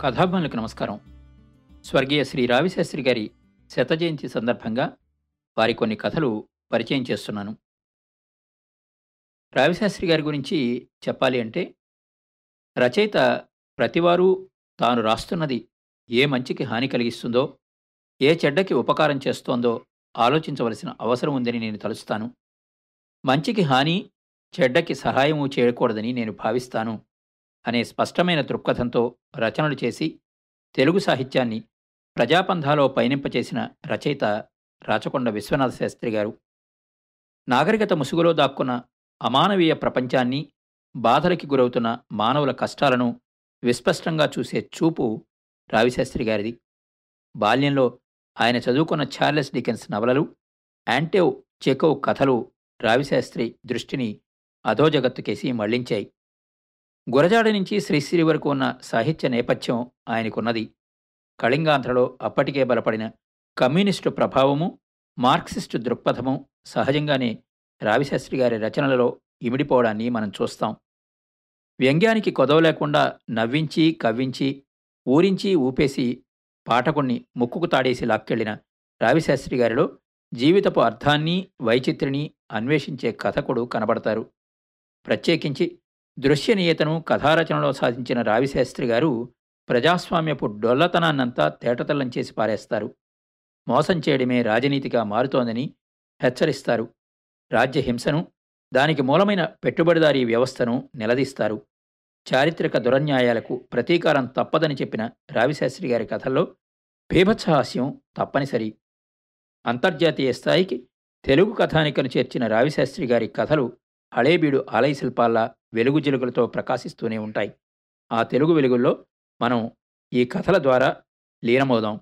కథాభిమానులకు నమస్కారం. స్వర్గీయ శ్రీ రావిశాస్త్రి గారి శత జయంతి సందర్భంగా వారి కొన్ని కథలు పరిచయం చేస్తున్నాను. రావిశాస్త్రి గారి గురించి చెప్పాలి అంటే రచయిత ప్రతివారు తాను రాస్తున్నది ఏ మంచికి హాని కలిగిస్తుందో ఏ చెడ్డకి ఉపకారం చేస్తోందో ఆలోచించవలసిన అవసరం ఉందని నేను తలుస్తాను. మంచికి హాని చెడ్డకి సహాయము చేయకూడదని నేను భావిస్తాను. అనే స్పష్టమైన దృక్పథంతో రచనలు చేసి తెలుగు సాహిత్యాన్ని ప్రజాపంధాలో పయనింపచేసిన రచయిత రాచకొండ విశ్వనాథ శాస్త్రి గారు. నాగరికత ముసుగులో దాక్కున్న అమానవీయ ప్రపంచాన్ని బాధలకి గురవుతున్న మానవుల కష్టాలను విస్పష్టంగా చూసే చూపు రావిశాస్త్రి గారిది. బాల్యంలో ఆయన చదువుకున్న చార్లెస్ డికెన్స్ నవలలు యాంటేవ్ చెకోవ్ కథలు రావిశాస్త్రి దృష్టిని అధోజగత్తుకేసి మళ్ళించాయి. గురజాడ నుంచి శ్రీశ్రీ వరకు ఉన్న సాహిత్య నేపథ్యం ఆయనకున్నది. కళింగాంధ్రలో అప్పటికే బలపడిన కమ్యూనిస్టు ప్రభావము మార్క్సిస్టు దృక్పథము సహజంగానే రావిశాస్త్రి గారి రచనలలో ఇమిడిపోవడాన్ని మనం చూస్తాం. వ్యంగ్యానికి కొదవ లేకుండా నవ్వించి కవ్వించి ఊరించి ఊపేసి పాఠకుణ్ణి ముక్కుకు తాడేసి లాక్కెళ్ళిన రావిశాస్త్రి గారిలో జీవితపు అర్థాన్ని వైచిత్రిని అన్వేషించే కథకుడు కనబడతారు. ప్రత్యేకించి దృశ్యనీయతను కథారచనలో సాధించిన రావిశాస్త్రి గారు ప్రజాస్వామ్యపు డొల్లతనాన్నంతా తేటతల్లం చేసి పారేస్తారు. మోసం చేయడమే రాజనీతిగా మారుతోందని హెచ్చరిస్తారు. రాజ్యహింసను దానికి మూలమైన పెట్టుబడిదారీ వ్యవస్థను నిలదీస్తారు. చారిత్రక దురన్యాయాలకు ప్రతీకారం తప్పదని చెప్పిన రావిశాస్త్రి గారి కథల్లో బీభత్సహాస్యం తప్పనిసరి. అంతర్జాతీయ స్థాయికి తెలుగు కథానికను చేర్చిన రావిశాస్త్రి గారి కథలు హళేబీడు ఆలయ శిల్పాల్లా వెలుగు జిలుగులతో ప్రకాశిస్తూనే ఉంటాయి. ఆ తెలుగు వెలుగుల్లో మనం ఈ కథల ద్వారా లీనమవుదాం.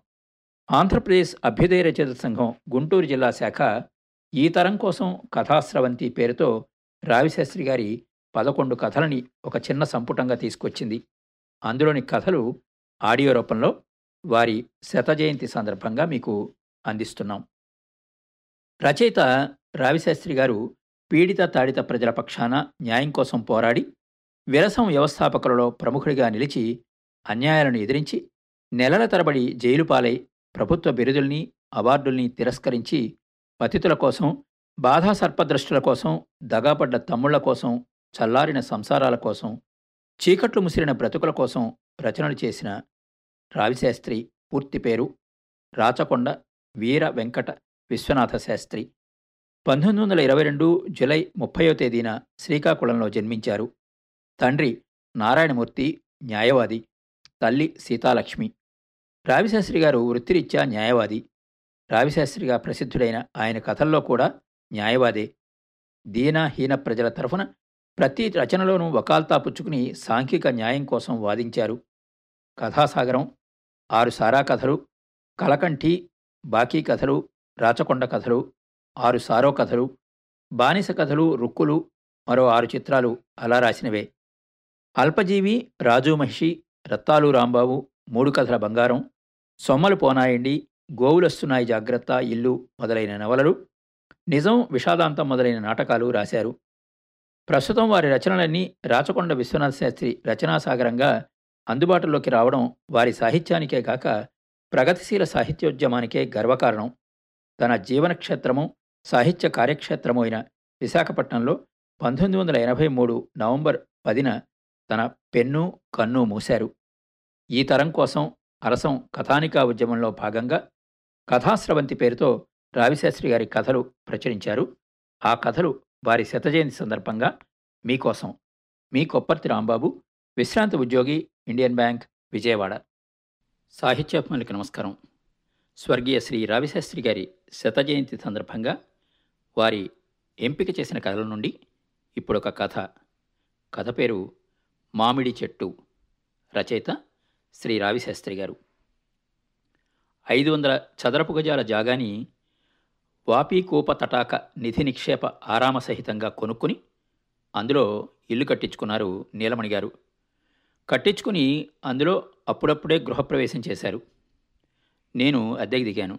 ఆంధ్రప్రదేశ్ అభ్యుదయ రచయిత సంఘం గుంటూరు జిల్లా శాఖ ఈ తరం కోసం కథాస్రవంతి పేరుతో రావిశాస్త్రి గారి పదకొండు కథలని ఒక చిన్న సంపుటంగా తీసుకొచ్చింది. అందులోని కథలు ఆడియో రూపంలో వారి శత జయంతి సందర్భంగా మీకు అందిస్తున్నాం. రచయిత రావిశాస్త్రి గారు పీడిత తాడిత ప్రజల పక్షాన న్యాయం కోసం పోరాడి విరసం వ్యవస్థాపకులలో ప్రముఖుడిగా నిలిచి అన్యాయాలను ఎదిరించి నెలల తరబడి జైలు పాలై ప్రభుత్వ బిరుదుల్ని అవార్డుల్ని తిరస్కరించి పతితుల కోసం బాధా సర్పదృష్టుల కోసం దగాపడ్డ తమ్ముళ్ళ కోసం చల్లారిన సంసారాల కోసం చీకట్లు ముసిరిన బ్రతుకుల కోసం రచనలు చేసిన రావిశాస్త్రి పూర్తి పేరు రాచకొండ వీర వెంకట విశ్వనాథ శాస్త్రి పంతొమ్మిది వందల ఇరవై రెండు జులై ముప్పయో తేదీన శ్రీకాకుళంలో జన్మించారు. తండ్రి నారాయణమూర్తి న్యాయవాది తల్లి సీతాలక్ష్మి. రావిశాస్త్రి గారు వృత్తిరీత్యా న్యాయవాది. రావిశాస్త్రిగా ప్రసిద్ధుడైన ఆయన కథల్లో కూడా న్యాయవాదే. దీనహీన ప్రజల తరఫున ప్రతి రచనలోనూ వకాల్తా పుచ్చుకుని సాంఘిక న్యాయం కోసం వాదించారు. కథాసాగరం ఆరు సారా కథలు కలకంఠి బాకీ కథలు రాచకొండ కథలు ఆరు సారో కథలు బానిస కథలు రుక్కులు మరో ఆరు చిత్రాలు అలా రాసినవే. అల్పజీవి రాజు మహిషి రత్తాలు రాంబాబు మూడు కథల బంగారం సొమ్మలు పోనాయండి గోవులొస్తున్నాయి జాగ్రత్త ఇల్లు మొదలైన నవలలు నిజం విషాదాంతం మొదలైన నాటకాలు రాశారు. ప్రస్తుతం వారి రచనలన్నీ రాచకొండ విశ్వనాథ శాస్త్రి రచనాసాగరంగా అందుబాటులోకి రావడం వారి సాహిత్యానికే కాక ప్రగతిశీల సాహిత్యోద్యమానికే గర్వకారణం. తన జీవనక్షేత్రము సాహిత్య కార్యక్షేత్రము అయిన విశాఖపట్నంలో పంతొమ్మిది వందల ఎనభై మూడు నవంబర్ పదిన తన పెన్ను కన్ను మూశారు. ఈ తరం కోసం అరసం కథానికా ఉద్యమంలో భాగంగా కథాస్రవంతి పేరుతో రావిశాస్త్రి గారి కథలు ప్రచురించారు. ఆ కథలు వారి శతజయంతి సందర్భంగా మీకోసం. మీ కొప్పర్తి రాంబాబు విశ్రాంతి ఉద్యోగి ఇండియన్ బ్యాంక్ విజయవాడ. సాహిత్యాభిమానులకు నమస్కారం. స్వర్గీయ శ్రీ రావిశాస్త్రి గారి శతజయంతి సందర్భంగా వారి ఎంపిక చేసిన కథల నుండి ఇప్పుడు ఒక కథ. కథ పేరు మామిడి చెట్టు. రచయిత శ్రీ రావిశాస్త్రి గారు. ఐదు వందల చదరపు గజాల జాగాని వాపీకూప తటాక నిధి నిక్షేప ఆరామ సహితంగా కొనుక్కుని అందులో ఇల్లు కట్టించుకున్నారు నీలమణి గారు. కట్టించుకుని అందులో అప్పుడప్పుడే గృహప్రవేశం చేశారు. నేను అద్దెకి దిగాను.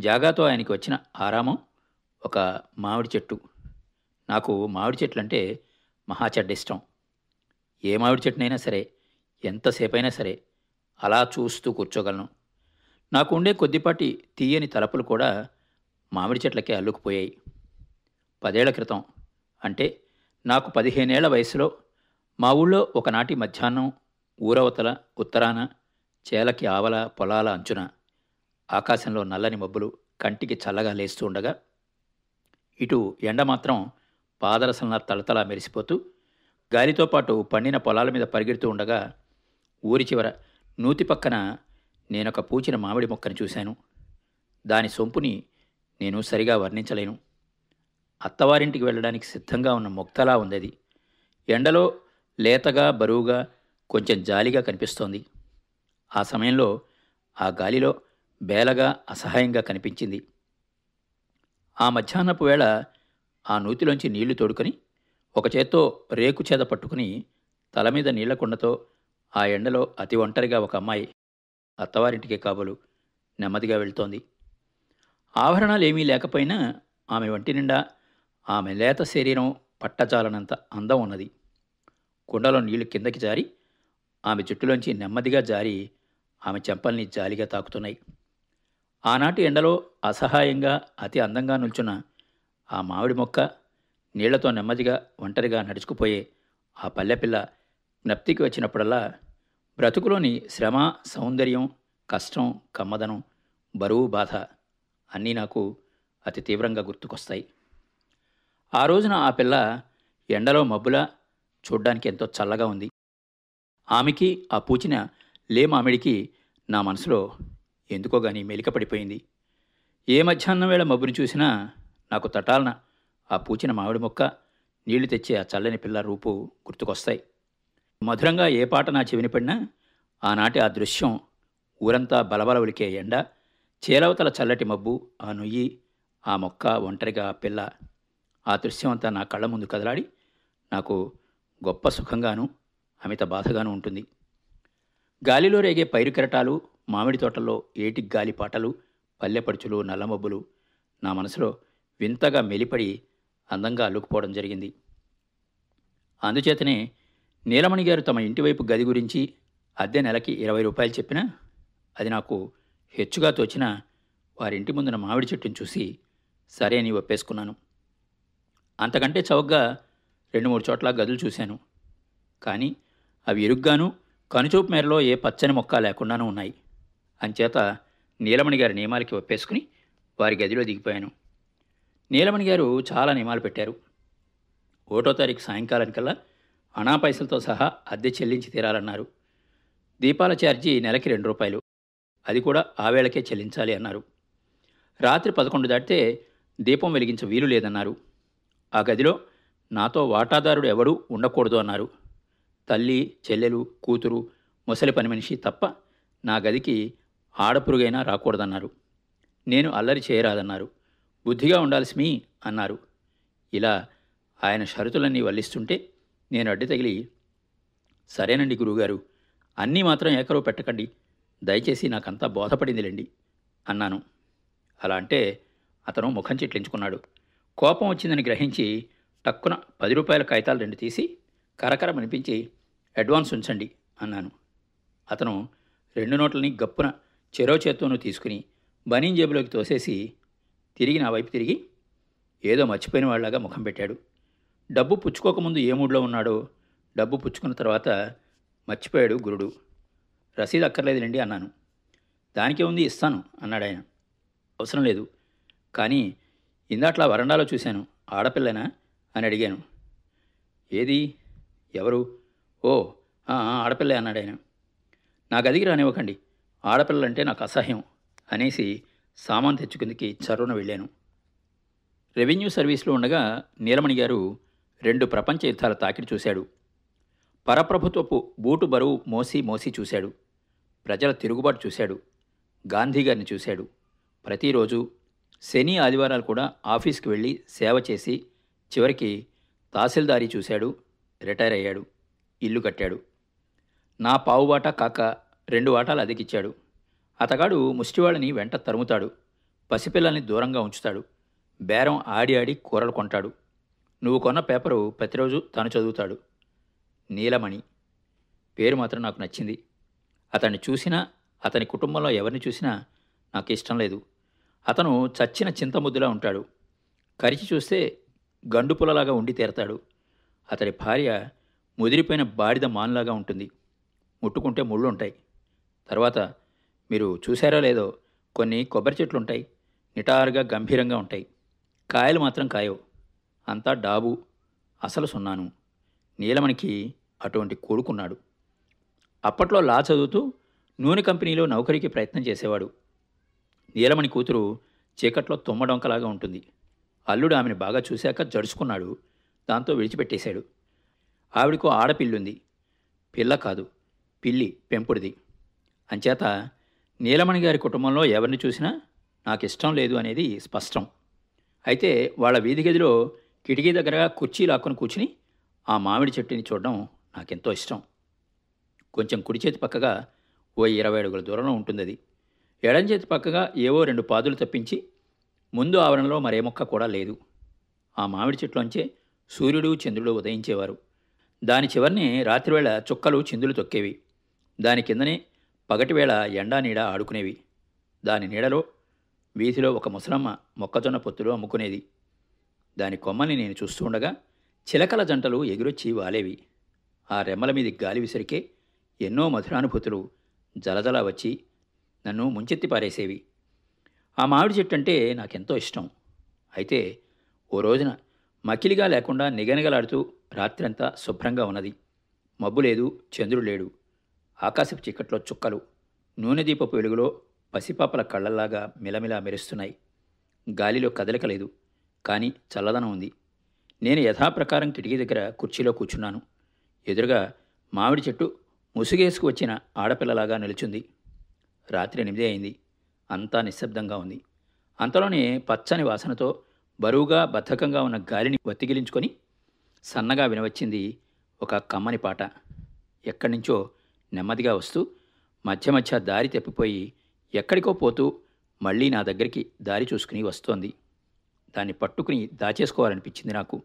జాగాతో ఆయనకి వచ్చిన ఆరామం ఒక మామిడి చెట్టు. నాకు మామిడి చెట్లంటే మహా చెడ్డ ఇష్టం ఏ మామిడి చెట్టునైనా సరే ఎంతసేపైనా సరే అలా చూస్తూ కూర్చోగలను. నాకు ఉండే కొద్దిపాటి తీయని తలపులు కూడా మామిడి చెట్లకే అల్లుకుపోయాయి. పదేళ్ళ క్రితం అంటే నాకు పదిహేనేళ్ళ వయసులో మా ఊళ్ళో ఒకనాటి మధ్యాహ్నం ఊరవతల ఉత్తరాన చేలకి ఆవల పొలాల అంచున ఆకాశంలో నల్లని మబ్బులు కంటికి చల్లగా లేస్తూ ఉండగా ఇటు ఎండ మాత్రం పాదరసలన తలతలా మెరిసిపోతూ గాలితో పాటు పండిన పొలాల మీద పరిగెడుతూ ఉండగా ఊరి చివర నూతి పక్కన నేనొక పూచిన మామిడి మొక్కను చూశాను. దాని సొంపుని నేను సరిగా వర్ణించలేను. అత్తవారింటికి వెళ్ళడానికి సిద్ధంగా ఉన్న మొక్తలా ఉంది అది ఎండలో లేతగా బరువుగా కొంచెం జాలిగా కనిపిస్తోంది. ఆ సమయంలో ఆ గాలిలో బేలగా అసహాయంగా కనిపించింది. ఆ మధ్యాహ్నపు వేళ ఆ నూతిలోంచి నీళ్ళు తోడుకొని ఒక చేత్తో రేకు చేద పట్టుకుని తల మీద నీళ్ళ కుండతో ఆ ఎండలో అతి ఒంటరిగా ఒక అమ్మాయి అత్తవారింటికి కాబోలు నెమ్మదిగా వెళ్తోంది. ఆభరణాలు ఏమీ లేకపోయినా ఆమె వంటి నిండా ఆమె లేత శరీరం పట్టజాలనంత అందం ఉన్నది. కుండలో నీళ్ళు కిందకి జారి ఆమె జుట్టులోంచి నెమ్మదిగా జారి ఆమె చెంపల్ని జాలిగా తాకుతున్నాయి. ఆనాటి ఎండలో అసహాయంగా అతి అందంగా నిల్చున్న ఆ మామిడి మొక్క నీళ్ళతో నెమ్మదిగా ఒంటరిగా నడుచుకుపోయే ఆ పల్లెపిల్ల జ్ఞప్తికి వచ్చినప్పుడల్లా బ్రతుకులోని శ్రమ సౌందర్యం కష్టం కమ్మదనం బరువు బాధ అన్నీ నాకు అతి తీవ్రంగా గుర్తుకొస్తాయి. ఆ రోజున ఆ పిల్ల ఎండలో మబ్బులా చూడ్డానికి ఎంతో చల్లగా ఉంది. ఆమెకి ఆ పూచిన లే మామిడికి నా మనసులో ఎందుకో గాని మెలికపడిపోయింది ఏ మధ్యాహ్నం వేళ మబ్బుని చూసినా నాకు తటాలన ఆ పూచిన మామిడి మొక్క నీళ్ళు తెచ్చే ఆ చల్లని పిల్ల రూపు గుర్తుకొస్తాయి. మధురంగా ఏ పాట నా చెవిని పడినా ఆనాటి ఆ దృశ్యం ఊరంతా బలబల ఉలికే ఎండ చేలవతల చల్లటి మబ్బు ఆ నొయ్యి ఆ మొక్క ఒంటరిగా ఆ పిల్ల ఆ దృశ్యం అంతా నా కళ్ళ ముందు కదలాడి నాకు గొప్ప సుఖంగాను అమిత బాధగాను ఉంటుంది. గాలిలో రేగే పైరు కెరటాలు మామిడి తోటల్లో ఏటి గాలి పాటలు పల్లెపడుచులు నల్లమబ్బులు. నా మనసులో వింతగా మెలిపడి అందంగా అల్లుకుపోవడం జరిగింది. అందుచేతనే నీలమణి గారు తమ ఇంటివైపు గది గురించి అద్దె నెలకి ఇరవై రూపాయలు చెప్పినా అది నాకు హెచ్చుగా తోచిన వారింటి ముందున మామిడి చెట్టును చూసి సరే అని ఒప్పేసుకున్నాను. అంతకంటే చౌకగా రెండు మూడు చోట్ల గదులు చూశాను. కానీ అవి ఇరుగ్గాను కనుచూపు మేరలో ఏ పచ్చని మొక్క లేకుండానూ ఉన్నాయి. అంచేత నీలమణి గారి నియమాలకి ఒప్పేసుకుని వారి గదిలో దిగిపోయాను. నీలమణి గారు చాలా నియమాలు పెట్టారు. ఒకటో తారీఖు సాయంకాలానికల్లా అనా పైసలతో సహా అద్దె చెల్లించి తీరాలన్నారు. దీపాల ఛార్జీ నెలకి రెండు రూపాయలు. అది కూడా ఆ వేళకే చెల్లించాలి అన్నారు. రాత్రి పదకొండు దాటితే దీపం వెలిగించ వీలు లేదన్నారు. ఆ గదిలో నాతో వాటాదారుడు ఎవడూ ఉండకూడదు అన్నారు. తల్లి చెల్లెలు కూతురు ముసలి పని మనిషి తప్ప నా గదికి ఆడపురుగైనా రాకూడదన్నారు. నేను అల్లరి చేయరాదన్నారు. బుద్ధిగా ఉండాల్సిమి అన్నారు. ఇలా ఆయన షరతులన్నీ వల్లిస్తుంటే నేను అడ్డు తగిలి సరేనండి గురువుగారు అన్నీ మాత్రం ఏకరో పెట్టకండి. దయచేసి నాకంతా బోధపడిందిలేండి అన్నాను. అలా అంటే అతను ముఖం చిట్లించుకున్నాడు. కోపం వచ్చిందని గ్రహించి టక్కున పది రూపాయల కాగితాలు రెండు తీసి కరకర మనిపించి అడ్వాన్స్ ఉంచండి అన్నాను. అతను రెండు నోట్లని గప్పున చెరో చేత్తోనూ తీసుకుని బనీన్ జేబులోకి తోసేసి తిరిగి నా వైపు తిరిగి ఏదో మర్చిపోయిన వాళ్ళలాగా ముఖం పెట్టాడు. డబ్బు పుచ్చుకోకముందు ఏ మూడ్లో ఉన్నాడో డబ్బు పుచ్చుకున్న తర్వాత మర్చిపోయాడు గురుడు. రసీదు అక్కర్లేదులేండి అన్నాను. దానికే ఉంది ఇస్తాను అన్నాడు ఆయన. అవసరం లేదు. కానీ ఇందాట్లా వరండాలో చూశాను. ఆడపిల్లనా అని అడిగాను. ఏది? ఎవరు? ఓ ఆడపిల్లే అన్నాడు ఆయన. నా గదికి రానివ్వకండి. ఆడపిల్లలంటే నాకు అసహ్యం అనేసి సామాన్ తెచ్చుకుందికి చర్రున వెళ్ళాను. రెవెన్యూ సర్వీస్లో ఉండగా నీలమణి గారు రెండు ప్రపంచ యుద్ధాల తాకిడి చూశాడు. పరప్రభుత్వపు బూటు బరువు మోసి మోసి చూశాడు. ప్రజల తిరుగుబాటు చూశాడు. గాంధీ గారిని చూశాడు. ప్రతిరోజు శని ఆదివారాలు కూడా ఆఫీస్కి వెళ్ళి సేవ చేసి చివరికి తహసీల్దారీ చూశాడు రిటైర్ అయ్యాడు ఇల్లు కట్టాడు. నా పావుబాట కాక రెండు వాటాలు అదికిచ్చాడు అతగాడు ముష్టివాళ్ళని వెంట తరుముతాడు. పసిపిల్లల్ని దూరంగా ఉంచుతాడు. బేరం ఆడి ఆడి కూరలు కొంటాడు. నువ్వు కొన్న పేపరు ప్రతిరోజు తను చదువుతాడు. నీలమణి. పేరు మాత్రం నాకు నచ్చింది. అతన్ని చూసినా అతని కుటుంబంలో ఎవరిని చూసినా నాకు ఇష్టం లేదు. అతను చచ్చిన చింతముద్దులా ఉంటాడు. కరిచి చూస్తే గండు పుల్లలాగా ఉండి తీరతాడు. అతడి భార్య ముదిరిపోయిన బాడిద మాన్లాగా ఉంటుంది. ముట్టుకుంటే ముళ్ళు ఉంటాయి తర్వాత మీరు చూశారో లేదో కొన్ని కొబ్బరి చెట్లు ఉంటాయి నిటారుగా గంభీరంగా ఉంటాయి. కాయలు మాత్రం కాయవు. అంతా డాబు. అసలు సున్నాను. నీలమణికి అటువంటి కోడుకున్నాడు. అప్పట్లో లా చదువుతూ నూనె కంపెనీలో నౌకరికి ప్రయత్నం చేసేవాడు. నీలమణి కూతురు చీకట్లో తుమ్మడొంకలాగా ఉంటుంది. అల్లుడు ఆమెను బాగా చూశాక జడుచుకున్నాడు. దాంతో విడిచిపెట్టేశాడు. ఆవిడకు ఆడపిల్లుంది. పిల్ల కాదు. పిల్లి పెంపుడిది. అంచేత నీలమణి గారి కుటుంబంలో ఎవరిని చూసినా నాకు ఇష్టం లేదు అనేది స్పష్టం. అయితే వాళ్ళ వీధి గదిలో కిటికీ దగ్గర కుర్చీ లాక్కొని కూర్చుని ఆ మామిడి చెట్టుని చూడడం నాకెంతో ఇష్టం. కొంచెం కుడి చేతి పక్కగా ఓ ఇరవై అడుగుల దూరంలో ఉంటుంది అది ఎడం చేతి పక్కగా ఏవో రెండు పాదులు తప్పించి ముందు ఆవరణలో మరే మొక్క కూడా లేదు. ఆ మామిడి చెట్లోంచే సూర్యుడు చంద్రుడు ఉదయించేవారు. దాని చివరిని రాత్రివేళ చుక్కలు చిందులు తొక్కేవి. దాని కిందనే పగటివేళ ఎండా నీడ ఆడుకునేవి. దాని నీడలో వీధిలో ఒక ముసలమ్మ మొక్కజొన్న పొత్తులు అమ్ముకునేది. దాని కొమ్మల్ని నేను చూస్తూ ఉండగా చిలకల జంటలు ఎగురొచ్చి వాలేవి. ఆ రెమ్మల మీది గాలి విసిరికే ఎన్నో మధురానుభూతులు జలజలా వచ్చి నన్ను ముంచెత్తి పారేసేవి. ఆ మామిడి చెట్టు అంటే నాకెంతో ఇష్టం. అయితే ఓ రోజున మకిలిగా లేకుండా నిగనిగలాడుతూ రాత్రంతా శుభ్రంగా ఉన్నది. మబ్బు లేదు చంద్రుడు లేడు. ఆకాశపు చీకట్లో చుక్కలు నూనెదీపపు వెలుగులో పసిపాపల కళ్ళల్లాగా మిలమిలా మెరుస్తున్నాయి. గాలిలో కదలిక లేదు కానీ చల్లదనం ఉంది. నేను యథాప్రకారం కిటికీ దగ్గర కుర్చీలో కూర్చున్నాను. ఎదురుగా మామిడి చెట్టు ముసుగేసుకు వచ్చిన ఆడపిల్లలాగా నిలుచుంది. రాత్రి ఎనిమిది అయింది. అంతా నిశ్శబ్దంగా ఉంది. అంతలోనే పచ్చని వాసనతో బరువుగా బద్ధకంగా ఉన్న గాలిని వత్తిగిలించుకొని సన్నగా వినవచ్చింది ఒక కమ్మని పాట. ఎక్కడి నుంచో నెమ్మదిగా వస్తూ మధ్య మధ్య దారి తప్పిపోయి ఎక్కడికో పోతూ మళ్ళీ నా దగ్గరికి దారి చూసుకుని వస్తోంది. దాన్ని పట్టుకుని దాచేసుకోవాలనిపించింది నాకు.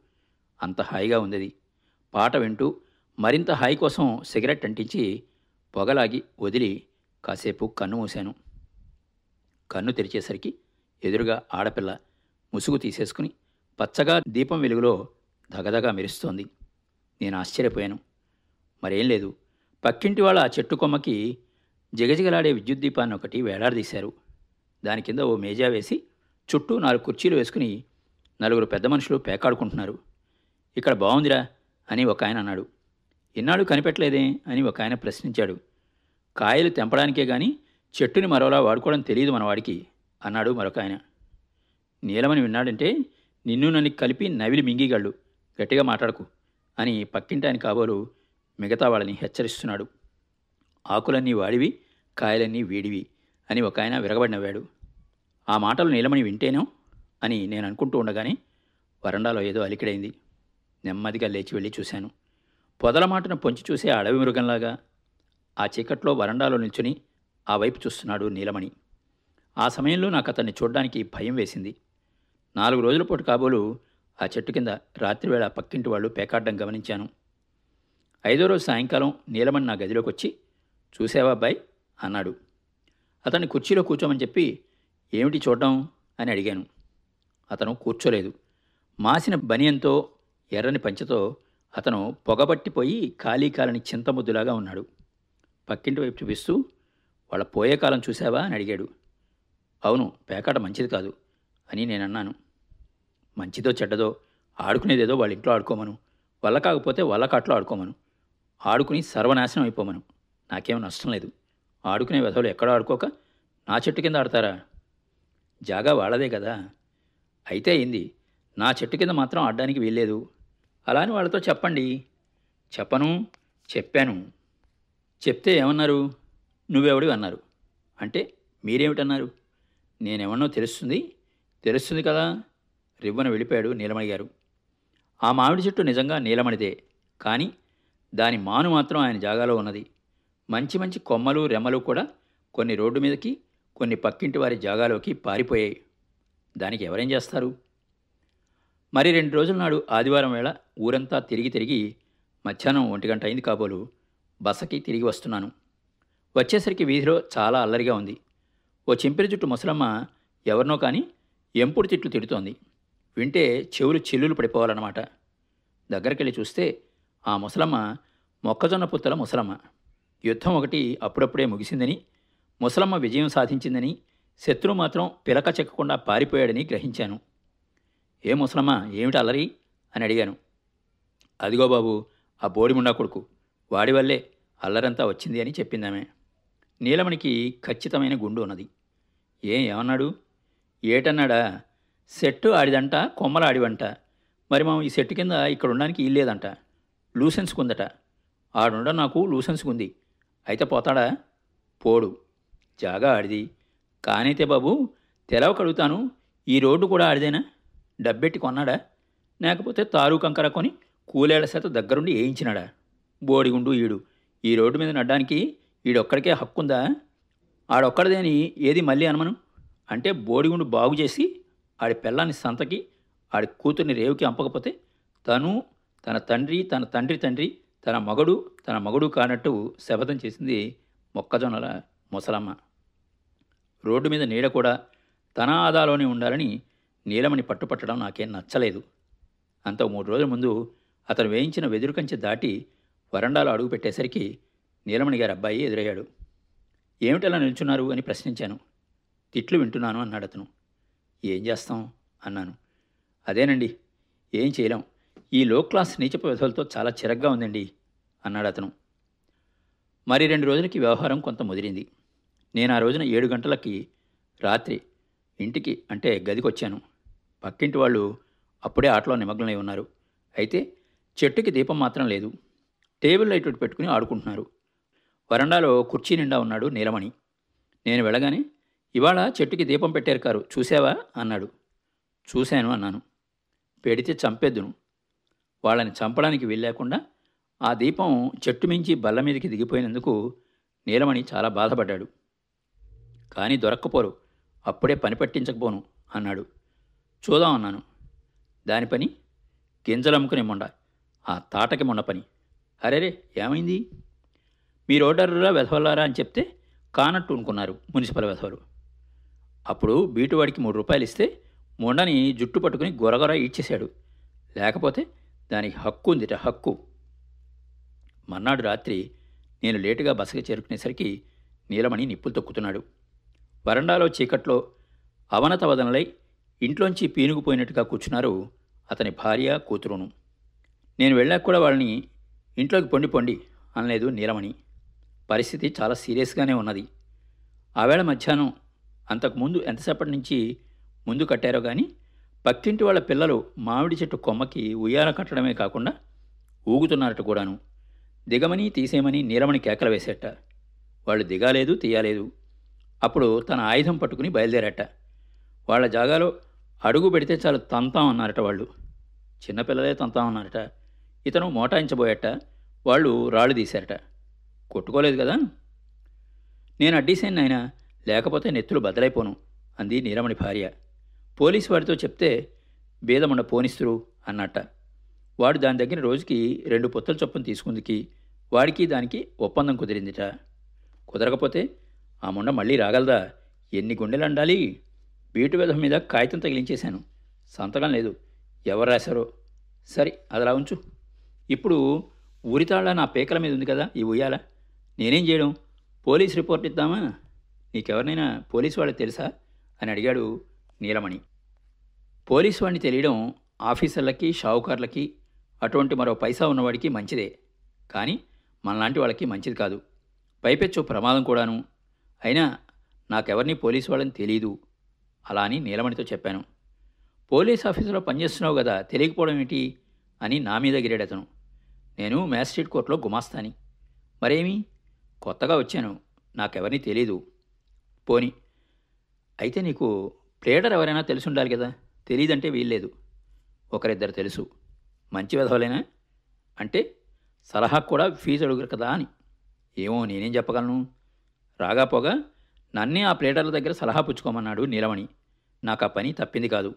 అంత హాయిగా ఉంది పాట వింటూ మరింత హాయి కోసం సిగరెట్ అంటించి పొగలాగి వదిలి కాసేపు కన్ను మూశాను. కన్ను తెరిచేసరికి ఎదురుగా ఆడపిల్ల ముసుగు తీసేసుకుని పచ్చగా దీపం వెలుగులో దగదగా మెరుస్తోంది. నేను ఆశ్చర్యపోయాను. మరేం లేదు. పక్కింటి వాళ్ళ ఆ చెట్టు కొమ్మకి జిగజిగలాడే విద్యుత్ దీపాన్ని ఒకటి వేలాడదీశారు దాని కింద ఓ మేజా వేసి చుట్టూ నాలుగు కుర్చీలు వేసుకుని నలుగురు పెద్ద మనుషులు పేకాడుకుంటున్నారు. ఇక్కడ బాగుందిరా అని ఒక ఆయన అన్నాడు. ఇన్నాళ్ళు కనిపెట్టలేదే అని ఒక ఆయన ప్రశ్నించాడు. కాయలు తెంపడానికే గాని చెట్టుని మరోలా వాడుకోవడం తెలియదు మనవాడికి అన్నాడు మరొక ఆయన. నీలమని విన్నాడంటే నిన్ను నన్ను కలిపి నవిలి మింగిగాళ్ళు గట్టిగా మాట్లాడకు అని పక్కింటి ఆయన కాబోలు మిగతా వాళ్ళని హెచ్చరిస్తున్నాడు. ఆకులన్నీ వాడివి కాయలన్నీ వీడివి అని ఒక ఆయన విరగబడి నవ్వాడు. ఆ మాటలు నీలమణి వింటేనో అని నేను అనుకుంటూ ఉండగానే వరండాలో ఏదో అలికిడైంది. నెమ్మదిగా లేచి వెళ్ళి చూశాను. పొదల మాటను పొంచి చూసే అడవి మృగంలాగా ఆ చీకట్లో వరండాలో నిల్చుని ఆ వైపు చూస్తున్నాడు నీలమణి. ఆ సమయంలో నాకు అతన్ని చూడ్డానికి భయం వేసింది. నాలుగు రోజుల పాటు కాబోలు ఆ చెట్టు కింద రాత్రివేళ పక్కింటి వాళ్ళు పేకాడడం గమనించాను. ఐదో రోజు సాయంకాలం నీలమణి నా గదిలోకి వచ్చి చూసావా అబ్బాయి? అన్నాడు. అతన్ని కుర్చీలో కూర్చోమని చెప్పి ఏమిటి చూడడం? అని అడిగాను. అతను కూర్చోలేదు. మాసిన బనియంతో ఎర్రని పంచతో అతను పొగబట్టిపోయి ఖాళీ కాలని చింతముద్దులాగా ఉన్నాడు. పక్కింటి వైపు చూపిస్తూ వాళ్ళ పోయే కాలం చూసావా? అని అడిగాడు. అవును పేకాట మంచిది కాదు అని నేను అన్నాను మంచిదో చెడ్డదో ఆడుకునేదేదో వాళ్ళ ఇంట్లో ఆడుకోమను. వల్ల కాకపోతే వల్ల కాట్లో ఆడుకోమను. ఆడుకుని సర్వనాశనం అయిపోమను నాకేం నష్టం లేదు. ఆడుకునే వెధవులు ఎక్కడ ఆడుకోక నా చెట్టు కింద ఆడతారా? జాగా వాళ్ళదే కదా. అయితే అయింది నా చెట్టు కింద మాత్రం ఆడడానికి వీల్లేదు. అలా అని వాళ్ళతో చెప్పండి. చెప్పను చెప్పాను. చెప్తే ఏమన్నారు? నువ్వెవడివి అన్నారు. అంటే మీరేమిటన్నారు? నేనేమన్నో తెలుస్తుంది. తెలుస్తుంది కదా. రివ్వన వెళ్ళిపోయాడు నీలమణి గారు. ఆ మామిడి చెట్టు నిజంగా నీలమణిదే. కానీ దాని మాను మాత్రం ఆయన జాగాలో ఉన్నది. మంచి మంచి కొమ్మలు రెమ్మలు కూడా కొన్ని రోడ్డు మీదకి కొన్ని పక్కింటి వారి జాగాలోకి పారిపోయాయి. దానికి ఎవరేం చేస్తారు? మరి రెండు రోజుల నాడు ఆదివారం వేళ ఊరంతా తిరిగి తిరిగి మధ్యాహ్నం ఒంటి గంట అయింది కాబోలు బసకి తిరిగి వస్తున్నాను. వచ్చేసరికి వీధిలో చాలా అల్లరిగా ఉంది. ఓ చింపిరి జుట్టు ముసలమ్మ ఎవరినో కానీ ఎంపుడు తిట్లు తిడుతోంది. వింటే చెవులు చిల్లులు పడిపోవాలన్నమాట. దగ్గరికెళ్ళి చూస్తే ఆ ముసలమ్మ మొక్కజొన్న పుత్తల ముసలమ్మ. యుద్ధం ఒకటి అప్పుడప్పుడే ముగిసిందని ముసలమ్మ విజయం సాధించిందని శత్రువు మాత్రం పిలక చెక్కకుండా పారిపోయాడని గ్రహించాను. ఏ ముసలమ్మ ఏమిటి అల్లరి? అని అడిగాను. అదిగో బాబు ఆ బోడిముండా కొడుకు వాడి వల్లే అల్లరంతా వచ్చింది అని చెప్పిందామే. నీలమణికి ఖచ్చితమైన గుండు ఉన్నది. ఏం ఏమన్నాడు? ఏటన్నాడా? సెట్టు ఆడిదంట కొమ్మలు ఆడివంట. మరి మనం ఈ సెట్టు కింద ఇక్కడ ఉండడానికి ఇల్లేదంట. లూసెన్స్కుందట ఆడుండ నాకు లూసెన్స్కుంది అయితే పోతాడా? పోడు. జాగా ఆడిది. కానైతే బాబు తెలవ కడుగుతాను. ఈ రోడ్డు కూడా ఆడిదేనా? డబ్బెట్టి కొన్నాడా? లేకపోతే తారు కంకర కొని కూలేళ్ళ శాత దగ్గరుండి వేయించినాడా బోడిగుండు ఈడు. ఈ రోడ్డు మీద నడ్డానికి ఈడొక్కడికే హక్కుందా? ఆడొక్కడిదేని ఏది మళ్ళీ అనమను? అంటే బోడిగుండు బాగు చేసి ఆడి పిల్లాన్ని సంతకి ఆడి కూతుర్ని రేవుకి అంపకపోతే తను తన తండ్రి తన తండ్రి తండ్రి తన మగడు తన మగడు కానట్టు శపథం చేసింది మొక్కజొన్నల ముసలమ్మ. రోడ్డు మీద నీడ కూడా తన ఆదాలోనే ఉండాలని నీలమణి పట్టుపట్టడం నాకేం నచ్చలేదు. అంత మూడు రోజుల ముందు అతను వేయించిన వెదురు కంచె దాటి వరండాలో అడుగు పెట్టేసరికి నీలమణి గారి అబ్బాయి ఎదురయ్యాడు. ఏమిటలా నిల్చున్నారు? అని ప్రశ్నించాను. తిట్లు వింటున్నాను అన్నాడు అతను ఏం చేస్తాం? అన్నాను. అదేనండి ఏం చేయలేం. ఈ లో క్లాస్ నీచపు విధులతో చాలా చిరగ్గా ఉందండి అన్నాడు అతను. మరి రెండు రోజులకి వ్యవహారం కొంత ముదిరింది. నేను ఆ రోజున ఏడు గంటలకి రాత్రి ఇంటికి అంటే గదికొచ్చాను. పక్కింటి వాళ్ళు అప్పుడే ఆటలో నిమగ్నమై ఉన్నారు. అయితే చెట్టుకి దీపం మాత్రం లేదు. టేబుల్ లైట్ పెట్టుకుని ఆడుకుంటున్నారు. వరండాలో కుర్చీ నిండా ఉన్నాడు నీలమణి. నేను వెళ్ళగానే ఇవాళ చెట్టుకి దీపం పెట్టారు కారు చూసావా? అన్నాడు. చూశాను అన్నాను. పెడితే చంపేద్దును. వాళ్ళని చంపడానికి వెళ్ళకుండా ఆ దీపం చెట్టు మించి బల్ల మీదకి దిగిపోయినందుకు నీలమణి చాలా బాధపడ్డాడు. కానీ దొరక్కపోరు. అప్పుడే పని పట్టించకపోను అన్నాడు. చూద్దాం అన్నాను. దాని పని? గింజలమ్ముకునే మొండ. ఆ తాటకి మొండ పని. అరేరే ఏమైంది? మీరు ఓడర్రా వెధవలారా అని చెప్తే కానట్టు అనుకున్నారు మున్సిపల్ వెధవలు. అప్పుడు బీటువాడికి మూడు రూపాయలు ఇస్తే మొండని జుట్టు పట్టుకుని గొరగొర ఇచ్చేశాడు లేకపోతే దానికి హక్కు ఉందిట హక్కు. మర్నాడు రాత్రి నేను లేటుగా బసకి చేరుకునేసరికి నీలమణి నిప్పులు తొక్కుతున్నాడు. వరండాలో చీకట్లో అవనతవదనలై ఇంట్లోంచి పీనుగుపోయినట్టుగా కూర్చున్నారు అతని భార్య కూతురును. నేను వెళ్ళాక కూడా వాళ్ళని ఇంట్లోకి పొండి పొండి అనలేదు నీలమణి. పరిస్థితి చాలా సీరియస్గానే ఉన్నది. ఆవేళ మధ్యాహ్నం అంతకుముందు ఎంతసేపటి నుంచి ముందు కట్టారో కానీ పక్కింటి వాళ్ళ పిల్లలు మామిడి చెట్టు కొమ్మకి ఉయ్యాల కట్టడమే కాకుండా ఊగుతున్నారట కూడాను. దిగమని తీసేయమని నీరమణి కేకలు వేసేట. వాళ్ళు దిగాలేదు తీయలేదు. అప్పుడు తన ఆయుధం పట్టుకుని బయలుదేరట. వాళ్ళ జాగాలో అడుగు పెడితే చాలు తంతాం అన్నారట వాళ్ళు. చిన్నపిల్లలే తంతాం అన్నారట. ఇతను మోటాయించబోయట. వాళ్ళు రాళ్ళు తీశారట. కొట్టుకోలేదు కదా. నేను అడ్డీసాను నాయన. లేకపోతే నెత్తులు బద్దలైపోను అంది నీరమణి భార్య. పోలీసు వాడితో చెప్తే భేదమున్న పోనిస్తురు అన్నట్ట. వాడు దాని దగ్గర రోజుకి రెండు పొత్తల చొప్పున తీసుకుందికి వాడికి దానికి ఒప్పందం కుదిరిందిట. కుదరకపోతే ఆ ముండ మళ్ళీ రాగలదా? ఎన్ని గుండెలు అండాలి? బీటు విధం మీద కాగితం తగిలించేశాను. సంతకం లేదు. ఎవరు రాశారో? సరే అదిలా ఉంచు. ఇప్పుడు ఊరితాళ్ళ నా పేకల మీద ఉంది కదా ఈ ఉయ్యాల. నేనేం చేయడం? పోలీస్ రిపోర్ట్ ఇద్దామా? నీకెవరినైనా పోలీసు వాళ్ళకి తెలుసా? అని అడిగాడు నీలమణి. పోలీసు వాడిని తెలియడం ఆఫీసర్లకి షావుకార్లకి అటువంటి మరో పైసా ఉన్నవాడికి మంచిదే. కానీ మనలాంటి వాళ్ళకి మంచిది కాదు. పైపెచ్చు ప్రమాదం కూడాను. అయినా నాకెవరిని పోలీసు వాళ్ళని తెలీదు. అలా అని నీలమణితో చెప్పాను. పోలీస్ ఆఫీసులో పనిచేస్తున్నావు కదా తెలియకపోవడం ఏంటి? అని నా మీద గిరాడు అతను. నేను మ్యాజిస్ట్రేట్ కోర్టులో గుమాస్తాని. మరేమి? కొత్తగా వచ్చాను. నాకెవరిని తెలీదు. పోని అయితే నీకు ప్లేడర్ ఎవరైనా తెలిసి ఉండాలి కదా తెలియదంటే వీల్లేదు. ఒకరిద్దరు తెలుసు. మంచి విధవలేనా? అంటే సలహా కూడా ఫీజు అడుగురు కదా అని. ఏమో నేనేం చెప్పగలను? రాగాపోగా నన్నే ఆ ప్లేడర్ల దగ్గర సలహా పుచ్చుకోమన్నాడు నీలమణి. నాకు ఆ పని తప్పింది కాదు.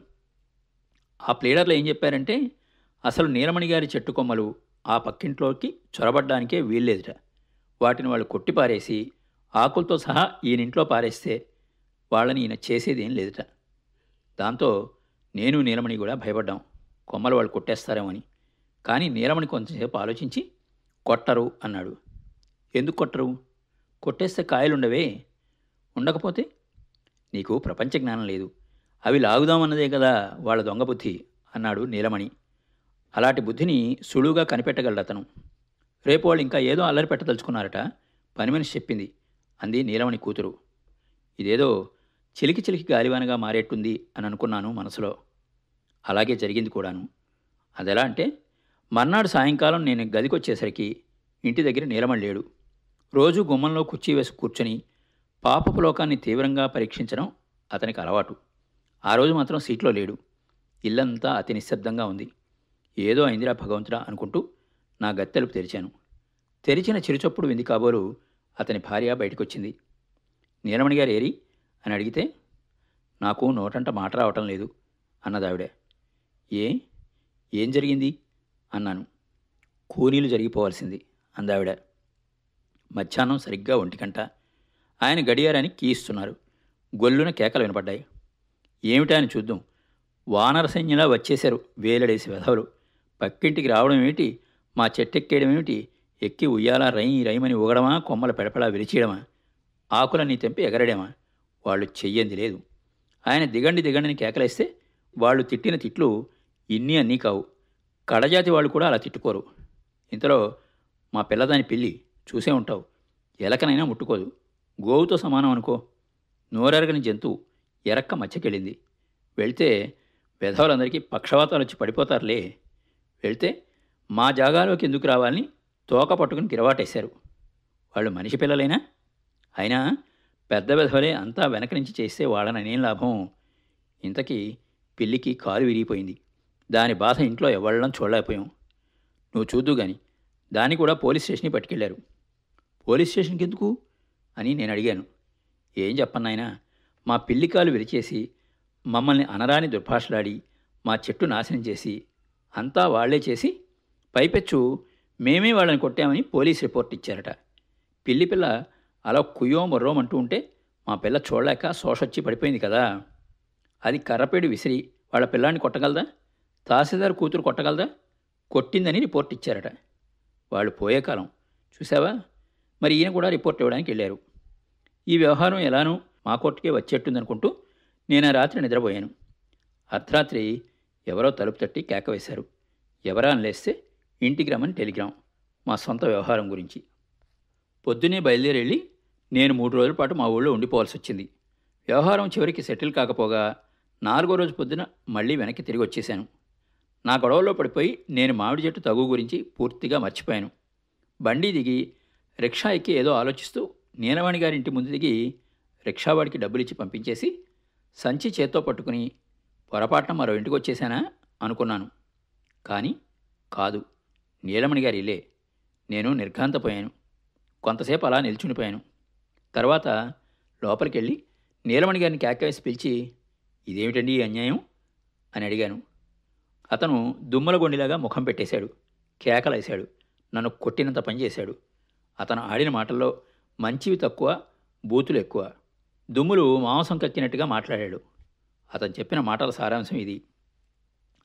ఆ ప్లేడర్లు ఏం చెప్పారంటే అసలు నీలమణి గారి చెట్టు కొమ్మలు ఆ పక్కింట్లోకి చొరబడ్డానికే వీల్లేదుట. వాటిని వాళ్ళు కొట్టిపారేసి ఆకులతో సహా ఈయనింట్లో పారేస్తే వాళ్ళని ఈయన చేసేది ఏం లేదుట. దాంతో నేను నీలమణి కూడా భయపడ్డాం. కొమ్మలు వాళ్ళు కొట్టేస్తారేమో అని కానీ నీలమణి కొంతసేపు ఆలోచించి కొట్టరు అన్నాడు. ఎందుకు కొట్టరు? కొట్టేస్తే కాయలుండవే. ఉండకపోతే నీకు ప్రపంచ జ్ఞానం లేదు. అవి లాగుదామన్నదే కదా వాళ్ళ దొంగ బుద్ధి అన్నాడు నీలమణి. అలాంటి బుద్ధిని సులువుగా కనిపెట్టగలడు అతను రేపు వాళ్ళు ఇంకా ఏదో అల్లరి పెట్టదలుచుకున్నారట. పని మనిషి చెప్పింది అంది నీలమణి కూతురు. ఇదేదో చిలికి చిలికి గాలివానగా మారేట్టుంది అని అనుకున్నాను మనసులో. అలాగే జరిగింది కూడాను. అదెలా అంటే మర్నాడు సాయంకాలం నేను గదికొచ్చేసరికి ఇంటి దగ్గర నీలమణి లేడు. రోజు గుమ్మంలో కుర్చీ వేసి కూర్చొని పాపపు లోకాన్ని తీవ్రంగా పరీక్షించడం అతనికి అలవాటు. ఆ రోజు మాత్రం సీట్లో లేడు. ఇల్లంతా అతి నిశ్శబ్దంగా ఉంది. ఏదో అయిందిరా భగవంతుడా అనుకుంటూ నా గత్తెలుపు తెరిచాను. తెరిచిన చిరుచప్పుడు వింది కాబోలు అతని భార్య బయటకొచ్చింది. నీలమణి గారు ఏరి అని అడిగితే నాకు నోటంట మాట రావటం లేదు అన్నదావిడ. ఏ? ఏం జరిగింది? అన్నాను. కూలీలు జరిగిపోవాల్సింది అందావిడ. మధ్యాహ్నం సరిగ్గా ఒంటికంట. ఆయన గడియారాన్ని కీయిస్తున్నారు. గొల్లున కేకలు వినపడ్డాయి. ఏమిటా అని చూద్దాం. వానర సైన్యంలా వచ్చేశారు వేలడేసి వెధవలు. పక్కింటికి రావడం ఏమిటి? మా చెట్టెక్కేయడం ఏమిటి? ఎక్కి ఉయ్యాల రై రైమని ఊగడమా? కొమ్మల పెడపడా విరిచేయడమా? ఆకులన్నీ తెంపి ఎగరడమా? వాళ్ళు చెయ్యంది లేదు. ఆయన దిగండి దిగండిని కేకలేస్తే వాళ్ళు తిట్టిన తిట్లు ఇన్ని అన్నీ కావు. కడజాతి వాళ్ళు కూడా అలా తిట్టుకోరు. ఇంతలో మా పిల్లదాని పిల్లి చూసే ఉంటావు. ఎలకనైనా ముట్టుకోదు. గోవుతో సమానం అనుకో. నోరెరగని జంతువు ఎరక్క మచ్చకెళ్ళింది వెళితే వెధవలందరికీ పక్షవాతాలు వచ్చి పడిపోతారులే. వెళితే మా జాగాలోకి ఎందుకు రావాలని తోక పట్టుకుని గిరవాటేశారు. వాళ్ళు మనిషి పిల్లలైనా? అయినా పెద్ద వెధవలే అంతా వెనక నుంచి చేస్తే వాళ్ళననేం లాభం? ఇంతకీ పిల్లికి కాలు విరిగిపోయింది. దాని బాధ ఇంట్లో ఎవళ్ళం చూడలేకపోయాం. నువ్వు చూద్దు గాని దాన్ని కూడా పోలీస్ స్టేషన్కి పట్టుకెళ్ళారు పోలీస్ స్టేషన్కి ఎందుకు? అని నేను అడిగాను. ఏం చెప్పన్నాయనా మా పిల్లి కాలు విరిచేసి మమ్మల్ని అనరాని దుర్భాషలాడి మా చెట్టు నాశనం చేసి అంతా వాళ్ళే చేసి పైపెచ్చు మేమే వాళ్ళని కొట్టామని పోలీస్ రిపోర్ట్ ఇచ్చారట. పిల్లి పిల్ల అలా కుయ్యో మొర్రోం అంటూ ఉంటే మా పిల్ల చూడలేక సోషొచ్చి పడిపోయింది కదా. అది కర్రపేడు విసిరి వాళ్ళ పిల్లాన్ని కొట్టగలదా? తహసీల్దార్ కూతురు కొట్టగలదా? కొట్టిందని రిపోర్ట్ ఇచ్చారట. వాళ్ళు పోయే కాలం. చూసావా? మరి ఈయన కూడా రిపోర్ట్ ఇవ్వడానికి వెళ్ళారు. ఈ వ్యవహారం ఎలానూ మా కోర్టుకే వచ్చేట్టుందనుకుంటూ నేను ఆ రాత్రి నిద్రపోయాను. అర్ధరాత్రి ఎవరో తలుపు తట్టి కేక వేశారు. ఎవరా అని లేస్తే ఇంటికి రమ్మని టెలిగ్రామ్ మా సొంత వ్యవహారం గురించి. పొద్దునే బయలుదేరి వెళ్ళి నేను మూడు రోజుల పాటు మా ఊళ్ళో ఉండిపోవాల్సి వచ్చింది. వ్యవహారం చివరికి సెటిల్ కాకపోగా నాలుగో రోజు పొద్దున మళ్ళీ వెనక్కి తిరిగి వచ్చేశాను. నా గొడవలో పడిపోయి నేను మామిడి చెట్టు తగు గురించి పూర్తిగా మర్చిపోయాను. బండి దిగి రిక్షా ఎక్కి ఏదో ఆలోచిస్తూ నీలవాణి గారి ఇంటి ముందు దిగి రిక్షావాడికి డబ్బులు ఇచ్చి పంపించేసి సంచి చేత్తో పట్టుకుని పొరపాటున మరో ఇంటికి వచ్చేసానా అనుకున్నాను. కానీ కాదు నీలమణి గారి ఇల్లే. నేను నిర్ఘాంతపోయాను. కొంతసేపు అలా నిల్చునిపోయాను తర్వాత లోపలికి వెళ్ళి నీలమణి గారిని కేకవేసి పిలిచి ఇదేమిటండి ఈ అన్యాయం? అని అడిగాను. అతను దుమ్మల గొండిలాగా ముఖం పెట్టేశాడు కేకలేశాడు నన్ను కొట్టినంత పని చేశాడు. అతను ఆడిన మాటల్లో మంచివి తక్కువ బూతులు ఎక్కువ. దుమ్ములు మాంసం కక్కినట్టుగా మాట్లాడాడు. అతను చెప్పిన మాటల సారాంశం ఇది.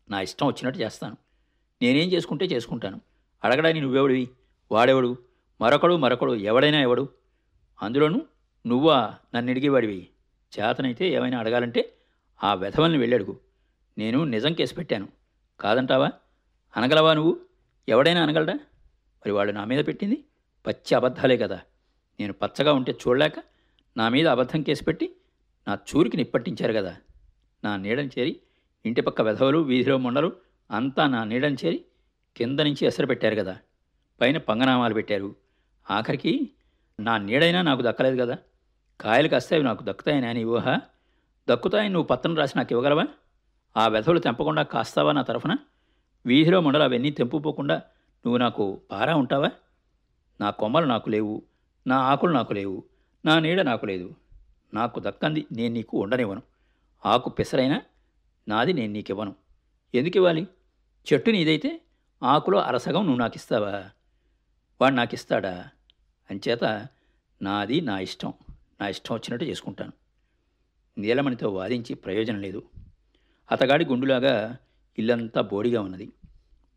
నా ఇష్టం వచ్చినట్టు చేస్తాను. నేనేం చేసుకుంటే చేసుకుంటాను. అడగడానికి నువ్వెవడివి? వాడెవడు? మరొకడు మరొకడు ఎవడైనా ఎవడు? అందులోనూ నువ్వా నన్ను అడిగేవాడివి చేతనైతే ఏమైనా అడగాలంటే ఆ వెధవల్ని వెళ్ళడుగు. నేను నిజం కేసు పెట్టాను. కాదంటావా? అనగలవా నువ్వు? ఎవడైనా అనగలడా? మరి వాళ్ళు నా మీద పెట్టింది పచ్చి అబద్ధాలే కదా. నేను పచ్చగా ఉంటే చూడలేక నా మీద అబద్ధం కేసు పెట్టి నా చూరికి నిప్పట్టించారు కదా. నా నీడని చేరి ఇంటి పక్క వెధవలు వీధిలో మొండలు అంతా నా నీడని చేరి కింద నుంచి ఎసరు పెట్టారు కదా. పైన పంగనామాలు పెట్టారు. ఆఖరికి నా నీడైనా నాకు దక్కలేదు కదా. కాయలు కాస్తే అవి నాకు దక్కుతాయని అని ఊహ. దక్కుతాయని నువ్వు పత్రం రాసి నాకు ఇవ్వగలవా? ఆ వెధవులు తెంపకుండా కాస్తావా నా తరఫున? వీధిలో మండలు అవన్నీ తెంపుపోకుండా నువ్వు నాకు పారా ఉంటావా? నా కొమ్మలు నాకు లేవు నా ఆకులు నాకు లేవు నా నీడ నాకు లేదు. నాకు దక్కంది నేను నీకు ఉండనివ్వను. ఆకు పిసరైనా నాది నేను నీకు ఇవ్వను ఎందుకు ఇవ్వాలి? చెట్టు నీదైతే ఆకులో అరసగం నువ్వు నాకు ఇస్తావా వాడు నాకు ఇస్తాడా అంచేత నాది నా ఇష్టం. నా ఇష్టం వచ్చినట్టు చేసుకుంటాను. నీలమణితో వాదించి ప్రయోజనం లేదు. అతగాడి గుండులాగా ఇల్లంతా బోడిగా ఉన్నది.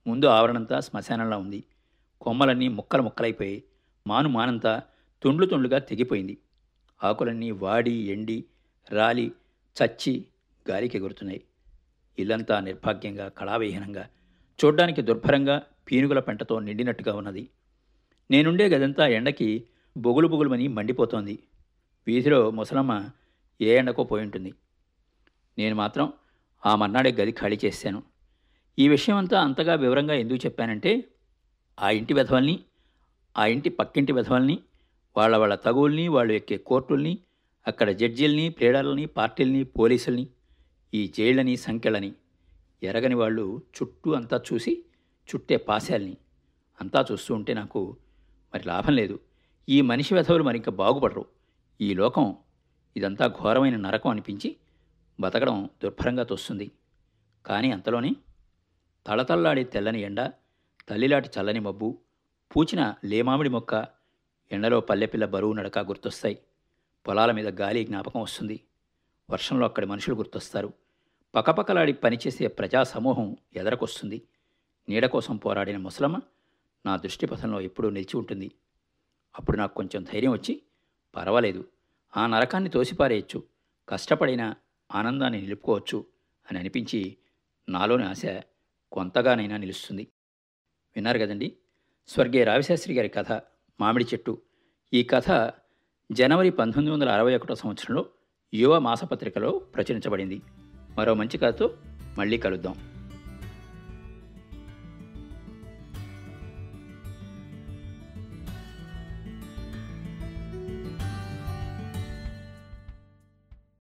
ముందు ఆవరణంతా శ్మశానంలా ఉంది. కొమ్మలన్నీ ముక్కలు ముక్కలైపోయి మాను మానంతా తుండ్లు తుండ్లుగా తెగిపోయింది. ఆకులన్నీ వాడి ఎండి రాలి చచ్చి గాలికి ఎగురుతున్నాయి. ఇల్లంతా నిర్భాగ్యంగా కళావిహీనంగా చూడ్డానికి దుర్భరంగా పీనుగుల పెంటతో నిండినట్టుగా ఉన్నది. నేనుండే గదంతా ఎండకి బొగులు బొగులుమని మండిపోతోంది. వీధిలో ముసలమ్మ ఏ ఎండకో పోయి ఉంటుంది నేను మాత్రం ఆ మర్నాడే గది ఖాళీ చేశాను. ఈ విషయం అంతా అంతగా వివరంగా ఎందుకు చెప్పానంటే ఆ ఇంటి వెధవల్ని ఆ ఇంటి పక్కింటి వెధవల్ని వాళ్ళ వాళ్ళ తగుల్ని వాళ్ళు ఎక్కే కోర్టుల్ని అక్కడ జడ్జీల్ని ప్లేడర్లని పార్టీల్ని పోలీసుల్ని ఈ జైళ్ళని సంఖ్యలని ఎరగని వాళ్ళు చుట్టూ అంతా చూసి చుట్టే పాశాల్ని అంతా చూస్తూ ఉంటే నాకు మరి లాభం లేదు. ఈ మనిషి వెధవులు మరింక బాగుపడరు. ఈ లోకం ఇదంతా ఘోరమైన నరకం అనిపించి బతకడం దుర్భరంగా తోస్తుంది. కానీ అంతలోనే తళతళ్ళాడే తెల్లని ఎండ తల్లిలాటి చల్లని మబ్బు పూచిన లేమామిడి మొక్క ఎండలో పల్లెపిల్ల బరువు నడక గుర్తొస్తాయి. పొలాల మీద గాలి జ్ఞాపకం వస్తుంది. వర్షంలో అక్కడి మనుషులు గుర్తొస్తారు. పకపకలాడి పనిచేసే ప్రజా సమూహం ఎదరకొస్తుంది. నీడ కోసం పోరాడిన ముసలమ్మ నా దృష్టిపథంలో ఎప్పుడూ నిలిచి ఉంటుంది. అప్పుడు నాకు కొంచెం ధైర్యం వచ్చి పర్వాలేదు ఆ నరకాన్ని తోసిపారేయచ్చు. కష్టపడిన ఆనందాన్ని నిలుపుకోవచ్చు అని అనిపించి నాలోని ఆశ కొంతగానైనా నిలుస్తుంది. విన్నారు కదండి? స్వర్గీయ రావిశాస్త్రి గారి కథ మామిడి చెట్టు. ఈ కథ జనవరి పంతొమ్మిది వందల అరవై ఒకటో సంవత్సరంలో యువ మాసపత్రికలో ప్రచురించబడింది. మరో మంచి కథతో మళ్ళీ కలుద్దాం.